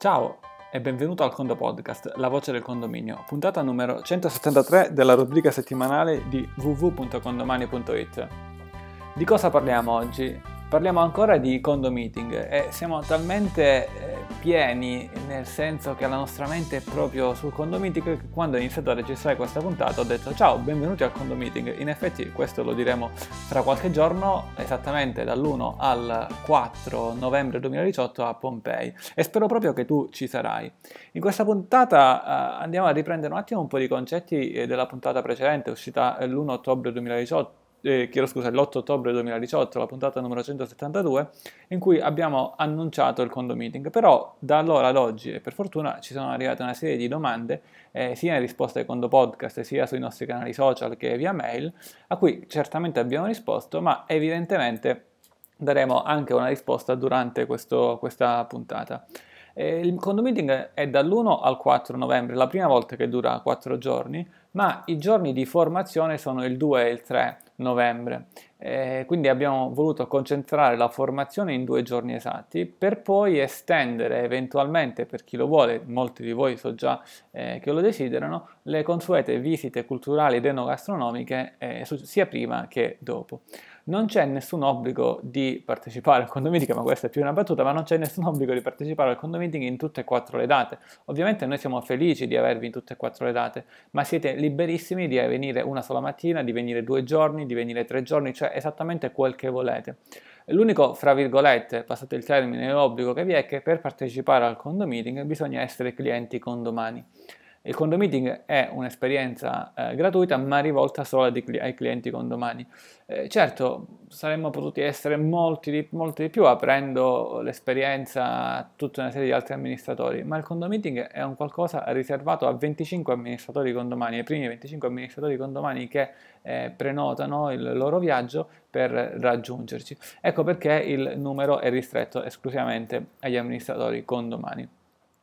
Ciao e benvenuto al Condo Podcast, la voce del condominio, puntata numero 173 della rubrica settimanale di www.condomani.it. Di cosa parliamo oggi? Parliamo ancora di condo meeting e siamo talmente eh, pieni, nel senso che la nostra mente è proprio sul condo meeting che quando ho iniziato a registrare questa puntata ho detto ciao, benvenuti al condo meeting. In effetti questo lo diremo fra qualche giorno, esattamente dall'1 al 4 novembre 2018 a Pompei e spero proprio che tu ci sarai. In questa puntata uh, andiamo a riprendere un attimo un po' di concetti eh, della puntata precedente, uscita l'1 ottobre 2018 eh, chiedo scusa, l'8 ottobre 2018, la puntata numero 172, in cui abbiamo annunciato il condo meeting. Però da allora ad oggi, per fortuna, ci sono arrivate una serie di domande, eh, sia in risposta ai condo podcast, sia sui nostri canali social che via mail, a cui certamente abbiamo risposto, ma evidentemente daremo anche una risposta durante questo, questa puntata. Eh, il condo meeting è dall'1 al 4 novembre, la prima volta che dura 4 giorni, ma i giorni di formazione sono il 2 e il 3 novembre. Eh, quindi abbiamo voluto concentrare la formazione in due giorni esatti per poi estendere eventualmente, per chi lo vuole, molti di voi so già eh, che lo desiderano, le consuete visite culturali ed enogastronomiche eh, sia prima che dopo non c'è nessun obbligo di partecipare al condomining, ma questa è più una battuta, ma non c'è nessun obbligo di partecipare al condomining in tutte e quattro le date. Ovviamente noi siamo felici di avervi in tutte e quattro le date, ma siete liberissimi di venire una sola mattina, di venire due giorni, di venire tre giorni, cioè esattamente quel che volete. L'unico, fra virgolette, passato il termine, obbligo che vi è che per partecipare al condomining bisogna essere clienti condomani. Il condo meeting è un'esperienza eh, gratuita ma rivolta solo ai, clienti condomani. Eh, certo, saremmo potuti essere molti di, molti di, più aprendo l'esperienza a tutta una serie di altri amministratori, ma il condo meeting è un qualcosa riservato a 25 amministratori condomani, ai primi 25 amministratori condomani che eh, prenotano il loro viaggio per raggiungerci. Ecco perché il numero è ristretto esclusivamente agli amministratori condomani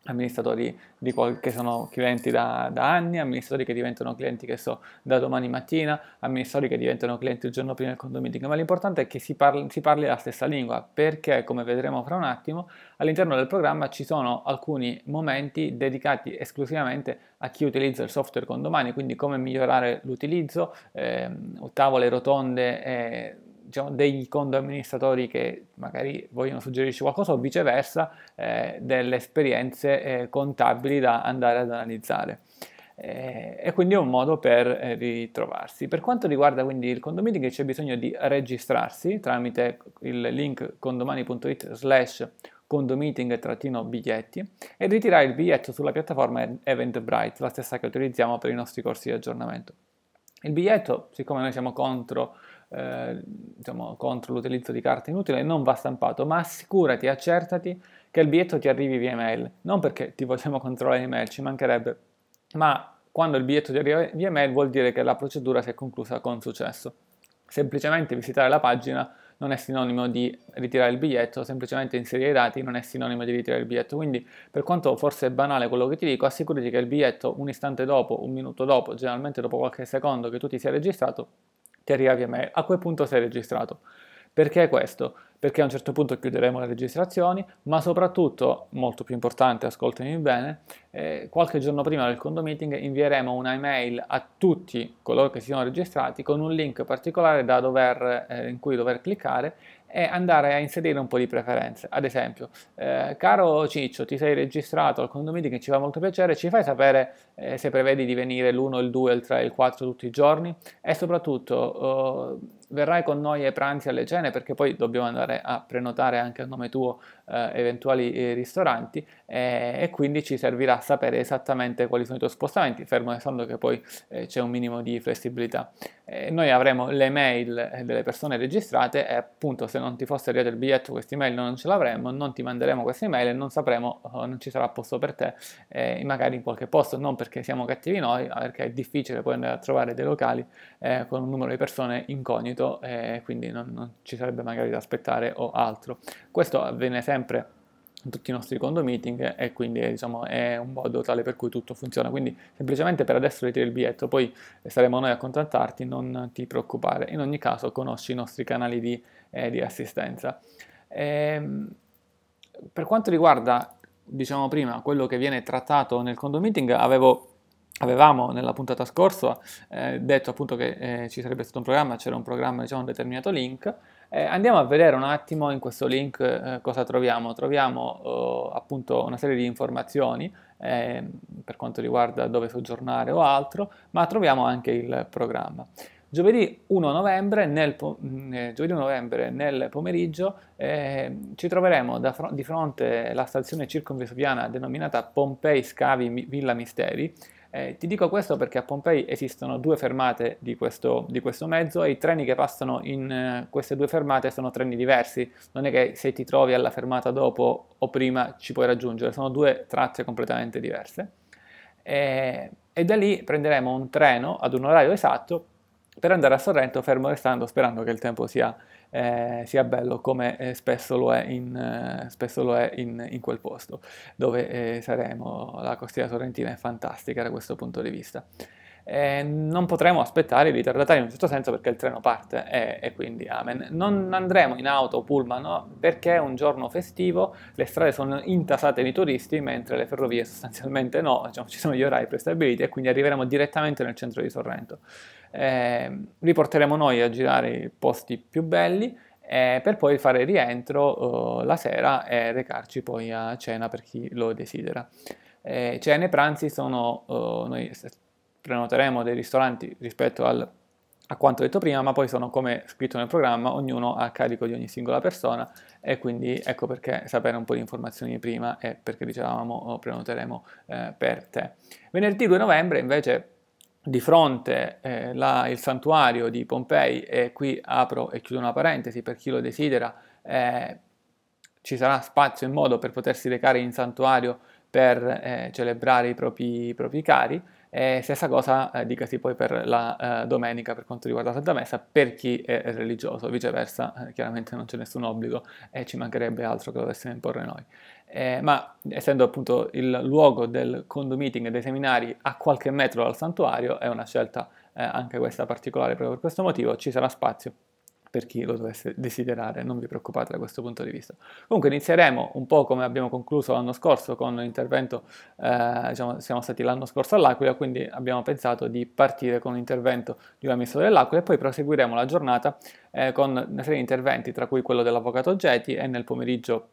amministratori qual- che sono clienti da, da, anni, amministratori che diventano clienti che so da domani mattina, amministratori che diventano clienti il giorno prima del condo meeting, ma l'importante è che si parli, si parli la stessa lingua, perché come vedremo fra un attimo, all'interno del programma ci sono alcuni momenti dedicati esclusivamente a chi utilizza il software condomani, quindi come migliorare l'utilizzo, eh, tavole rotonde, eh, diciamo, degli condo amministratori che magari vogliono suggerirci qualcosa o viceversa eh, delle esperienze eh, contabili da andare ad analizzare. Eh, e quindi è un modo per eh, ritrovarsi. Per quanto riguarda quindi il condomining c'è bisogno di registrarsi tramite il link condomani.it slash condomeeting-biglietti e ritirare il biglietto sulla piattaforma Eventbrite, la stessa che utilizziamo per i nostri corsi di aggiornamento. Il biglietto, siccome noi siamo contro eh, diciamo, contro l'utilizzo di carta inutile non va stampato, ma assicurati, accertati che il biglietto ti arrivi via mail, non perché ti vogliamo controllare l'email, ci mancherebbe, ma quando il biglietto ti arriva via mail vuol dire che la procedura si è conclusa con successo. Semplicemente visitare la pagina non è sinonimo di ritirare il biglietto, semplicemente inserire i dati non è sinonimo di ritirare il biglietto. Quindi, per quanto forse è banale quello che ti dico, assicurati che il biglietto un istante dopo, un minuto dopo, generalmente dopo qualche secondo che tu ti sia registrato, ti arriva via mail. A quel punto sei registrato. Perché questo? Perché a un certo punto chiuderemo le registrazioni, ma soprattutto, molto più importante, ascoltami bene, eh, qualche giorno prima del condo meeting invieremo una email a tutti coloro che si sono registrati con un link particolare dover, eh, in cui dover cliccare e andare a inserire un po' di preferenze. Ad esempio, eh, caro Ciccio, ti sei registrato al condo meeting, ci fa molto piacere, ci fai sapere eh, se prevedi di venire l'1, il 2, il 3, il 4 tutti i giorni e soprattutto eh, verrai con noi ai pranzi, alle cene, perché poi dobbiamo andare a prenotare anche a nome tuo eh, eventuali eh, ristoranti eh, e quindi ci servirà sapere esattamente quali sono i tuoi spostamenti, fermo restando che poi eh, c'è un minimo di flessibilità. noi avremo le mail delle persone registrate e appunto se non ti fosse arrivato il biglietto queste mail non ce l'avremmo, non ti manderemo queste mail e non sapremo, oh, non ci sarà posto per te, magari in qualche posto, non perché siamo cattivi noi, ma perché è difficile poi andare a trovare dei locali con un numero di persone incognito quindi non, non ci sarebbe magari da aspettare o altro. Questo avviene sempre sempre in tutti i nostri condo meeting e quindi diciamo, è un modo tale per cui tutto funziona. Quindi semplicemente per adesso ritiri il biglietto, poi saremo noi a contattarti, non ti preoccupare. In ogni caso conosci i nostri canali di, eh, di assistenza. E, ehm, per quanto riguarda diciamo prima, quello che viene trattato nel condo meeting, avevo Avevamo nella puntata scorsa eh, detto appunto che eh, ci sarebbe stato un programma, c'era un programma, diciamo un determinato link. Eh, andiamo a vedere un attimo in questo link eh, cosa troviamo. Troviamo oh, appunto una serie di informazioni ehm, per quanto riguarda dove soggiornare o altro, ma troviamo anche il programma. Giovedì 1 novembre nel, po- mm, eh, giovedì 1 novembre nel pomeriggio eh, ci troveremo fr- di fronte alla stazione circonvesuviana denominata Pompei Scavi Villa Misteri eh, ti dico questo perché a Pompei esistono due fermate di questo, di questo mezzo e i treni che passano in uh, queste due fermate sono treni diversi, non è che se ti trovi alla fermata dopo o prima ci puoi raggiungere, sono due tratte completamente diverse. E, e da lì prenderemo un treno ad un orario esatto per andare a Sorrento fermo restando sperando che il tempo sia eh, sia bello come eh, spesso lo è, in, eh, spesso lo è in, in, quel posto dove eh, saremo. La costiera sorrentina è fantastica da questo punto di vista. Eh, non potremo aspettare i ritardatari in un certo senso perché il treno parte e, e quindi amen. Non andremo in auto o pullman no? perché è un giorno festivo, le strade sono intasate di turisti mentre le ferrovie sostanzialmente no, diciamo, ci sono gli orari prestabiliti e quindi arriveremo direttamente nel centro di Sorrento eh, vi porteremo noi a girare i posti più belli eh, per poi fare rientro eh, la sera e recarci poi a cena per chi lo desidera. Eh, cene e pranzi sono, eh, noi prenoteremo dei ristoranti rispetto al, a quanto detto prima, ma poi sono come scritto nel programma, ognuno a carico di ogni singola persona e quindi ecco perché sapere un po' di informazioni prima e perché dicevamo oh, prenoteremo eh, per te. Venerdì 2 novembre invece di fronte eh, la, il santuario di Pompei e qui apro e chiudo una parentesi per chi lo desidera, eh, ci sarà spazio e modo per potersi recare in santuario per eh, celebrare i propri, i propri cari. E stessa cosa eh, dicasi poi per la eh, domenica per quanto riguarda la Santa Messa per chi è religioso, viceversa eh, chiaramente non c'è nessun obbligo e ci mancherebbe altro che lo dovessimo imporre noi. Eh, ma essendo appunto il luogo del condo e dei seminari a qualche metro dal santuario è una scelta eh, anche questa particolare proprio per questo motivo, ci sarà spazio per chi lo dovesse desiderare, non vi preoccupate da questo punto di vista. Comunque inizieremo un po' come abbiamo concluso l'anno scorso con l'intervento, eh, diciamo, siamo stati l'anno scorso all'Aquila, quindi abbiamo pensato di partire con un intervento di un amministratore dell'Aquila e poi proseguiremo la giornata eh, con una serie di interventi, tra cui quello dell'avvocato Geti e nel pomeriggio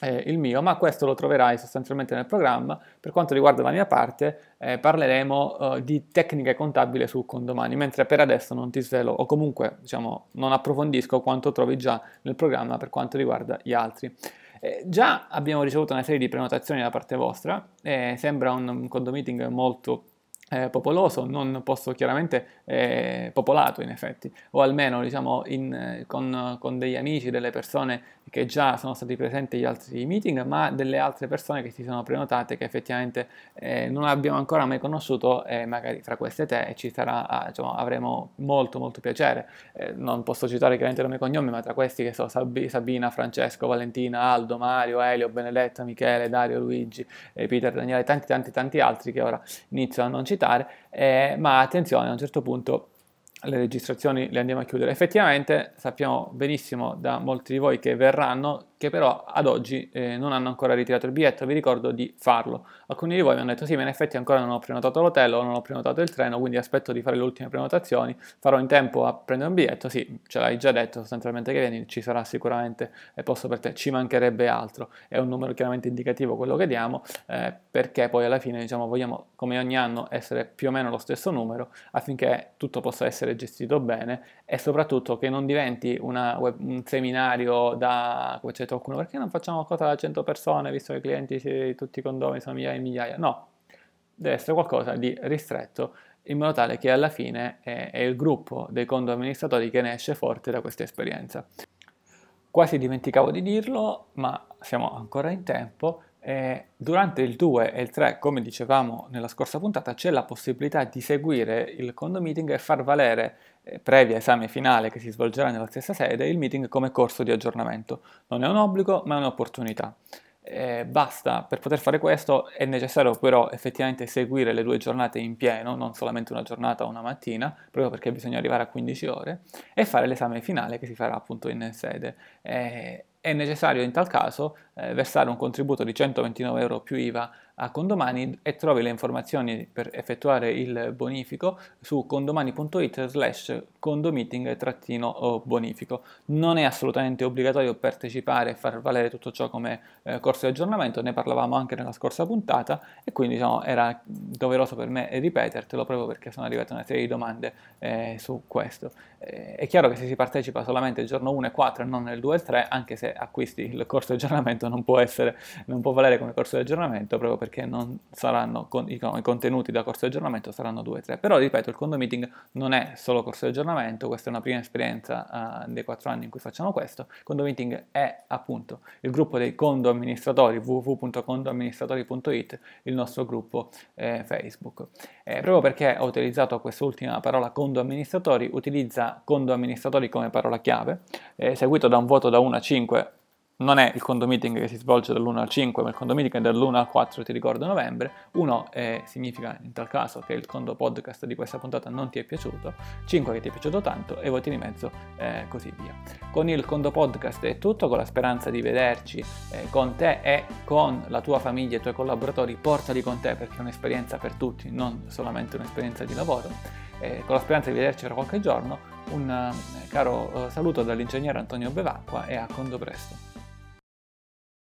eh, il mio, ma questo lo troverai sostanzialmente nel programma. Per quanto riguarda la mia parte, eh, parleremo eh, di tecniche contabili su condomani, mentre per adesso non ti svelo o comunque diciamo, non approfondisco quanto trovi già nel programma per quanto riguarda gli altri. Eh, già abbiamo ricevuto una serie di prenotazioni da parte vostra, sembra un, un condomeeting molto eh, popoloso, non posso chiaramente eh, popolato in effetti, o almeno diciamo in, eh, con, con, degli amici, delle persone che già sono stati presenti agli altri meeting, ma delle altre persone che si sono prenotate che effettivamente eh, non abbiamo ancora mai conosciuto e magari fra queste te ci sarà, ah, diciamo, avremo molto molto piacere. Eh, non posso citare chiaramente nome e cognome, ma tra questi che sono Sab- Sabina, Francesco, Valentina, Aldo, Mario, Elio, Benedetta, Michele, Dario, Luigi, Peter, Daniele, tanti tanti tanti altri che ora inizio a non citare, eh, ma attenzione a un certo punto le registrazioni le andiamo a chiudere. Effettivamente sappiamo benissimo da molti di voi che verranno che però ad oggi eh, non hanno ancora ritirato il biglietto, vi ricordo di farlo. Alcuni di voi mi hanno detto sì, ma in effetti ancora non ho prenotato l'hotel o non ho prenotato il treno, quindi aspetto di fare le ultime prenotazioni, farò in tempo a prendere un biglietto, sì, ce l'hai già detto sostanzialmente che vieni, ci sarà sicuramente e posto per te, ci mancherebbe altro, è un numero chiaramente indicativo quello che diamo, eh, perché poi alla fine diciamo vogliamo come ogni anno essere più o meno lo stesso numero affinché tutto possa essere gestito bene e soprattutto che non diventi una, un seminario da... Come c'è qualcuno, perché non facciamo qualcosa da 100 persone, visto che i clienti si, tutti i condomi sono migliaia e migliaia? No, deve essere qualcosa di ristretto in modo tale che alla fine è, è il gruppo dei condo amministratori che ne esce forte da questa esperienza. Quasi dimenticavo di dirlo, ma siamo ancora in tempo. Eh, durante il 2 e il 3, come dicevamo nella scorsa puntata, c'è la possibilità di seguire il condo meeting e far valere eh, previa esame finale che si svolgerà nella stessa sede, il meeting come corso di aggiornamento. Non è un obbligo, ma è un'opportunità. Eh, basta, per poter fare questo è necessario però effettivamente seguire le due giornate in pieno, non solamente una giornata o una mattina, proprio perché bisogna arrivare a 15 ore, e fare l'esame finale che si farà appunto in sede. È necessario in tal caso eh, versare un contributo di 129 euro più IVA a Condomani e trovi le informazioni per effettuare il bonifico su condomani.it slash condomeeting-bonifico. Non è assolutamente obbligatorio partecipare e far valere tutto ciò come eh, corso di aggiornamento, ne parlavamo anche nella scorsa puntata e quindi diciamo, era doveroso per me ripetertelo proprio perché sono arrivate una serie di domande eh, su questo. Eh, è chiaro che se si partecipa solamente il giorno 1 e 4 e non nel 2 e 3, anche se acquisti il corso di aggiornamento non può, essere, non può valere come corso di aggiornamento proprio perché non saranno con, i, i, contenuti da corso di aggiornamento saranno 2 e 3. Però ripeto, il condo meeting non è solo corso di aggiornamento, questa è una prima esperienza uh, dei 4 anni in cui facciamo questo. Il condo meeting è appunto il gruppo dei condo amministratori www.condoamministratori.it, il nostro gruppo eh, Facebook. Eh, proprio perché ho utilizzato quest'ultima parola condo amministratori, utilizza condo amministratori come parola chiave, eh, seguito da un voto da 1 a 5 non è il condo meeting che si svolge dall'1 al 5, ma il condo meeting è dall'1 al 4, ti ricordo, novembre. 1 eh, significa in tal caso che il condo podcast di questa puntata non ti è piaciuto, 5 che ti è piaciuto tanto e voti di mezzo eh, così via. Con il condo podcast è tutto, con la speranza di vederci eh, con te e con la tua famiglia e i tuoi collaboratori, portali con te perché è un'esperienza per tutti, non solamente un'esperienza di lavoro. Eh, con la speranza di vederci tra qualche giorno, un eh, caro eh, saluto dall'ingegnere Antonio Bevacqua e a condo presto.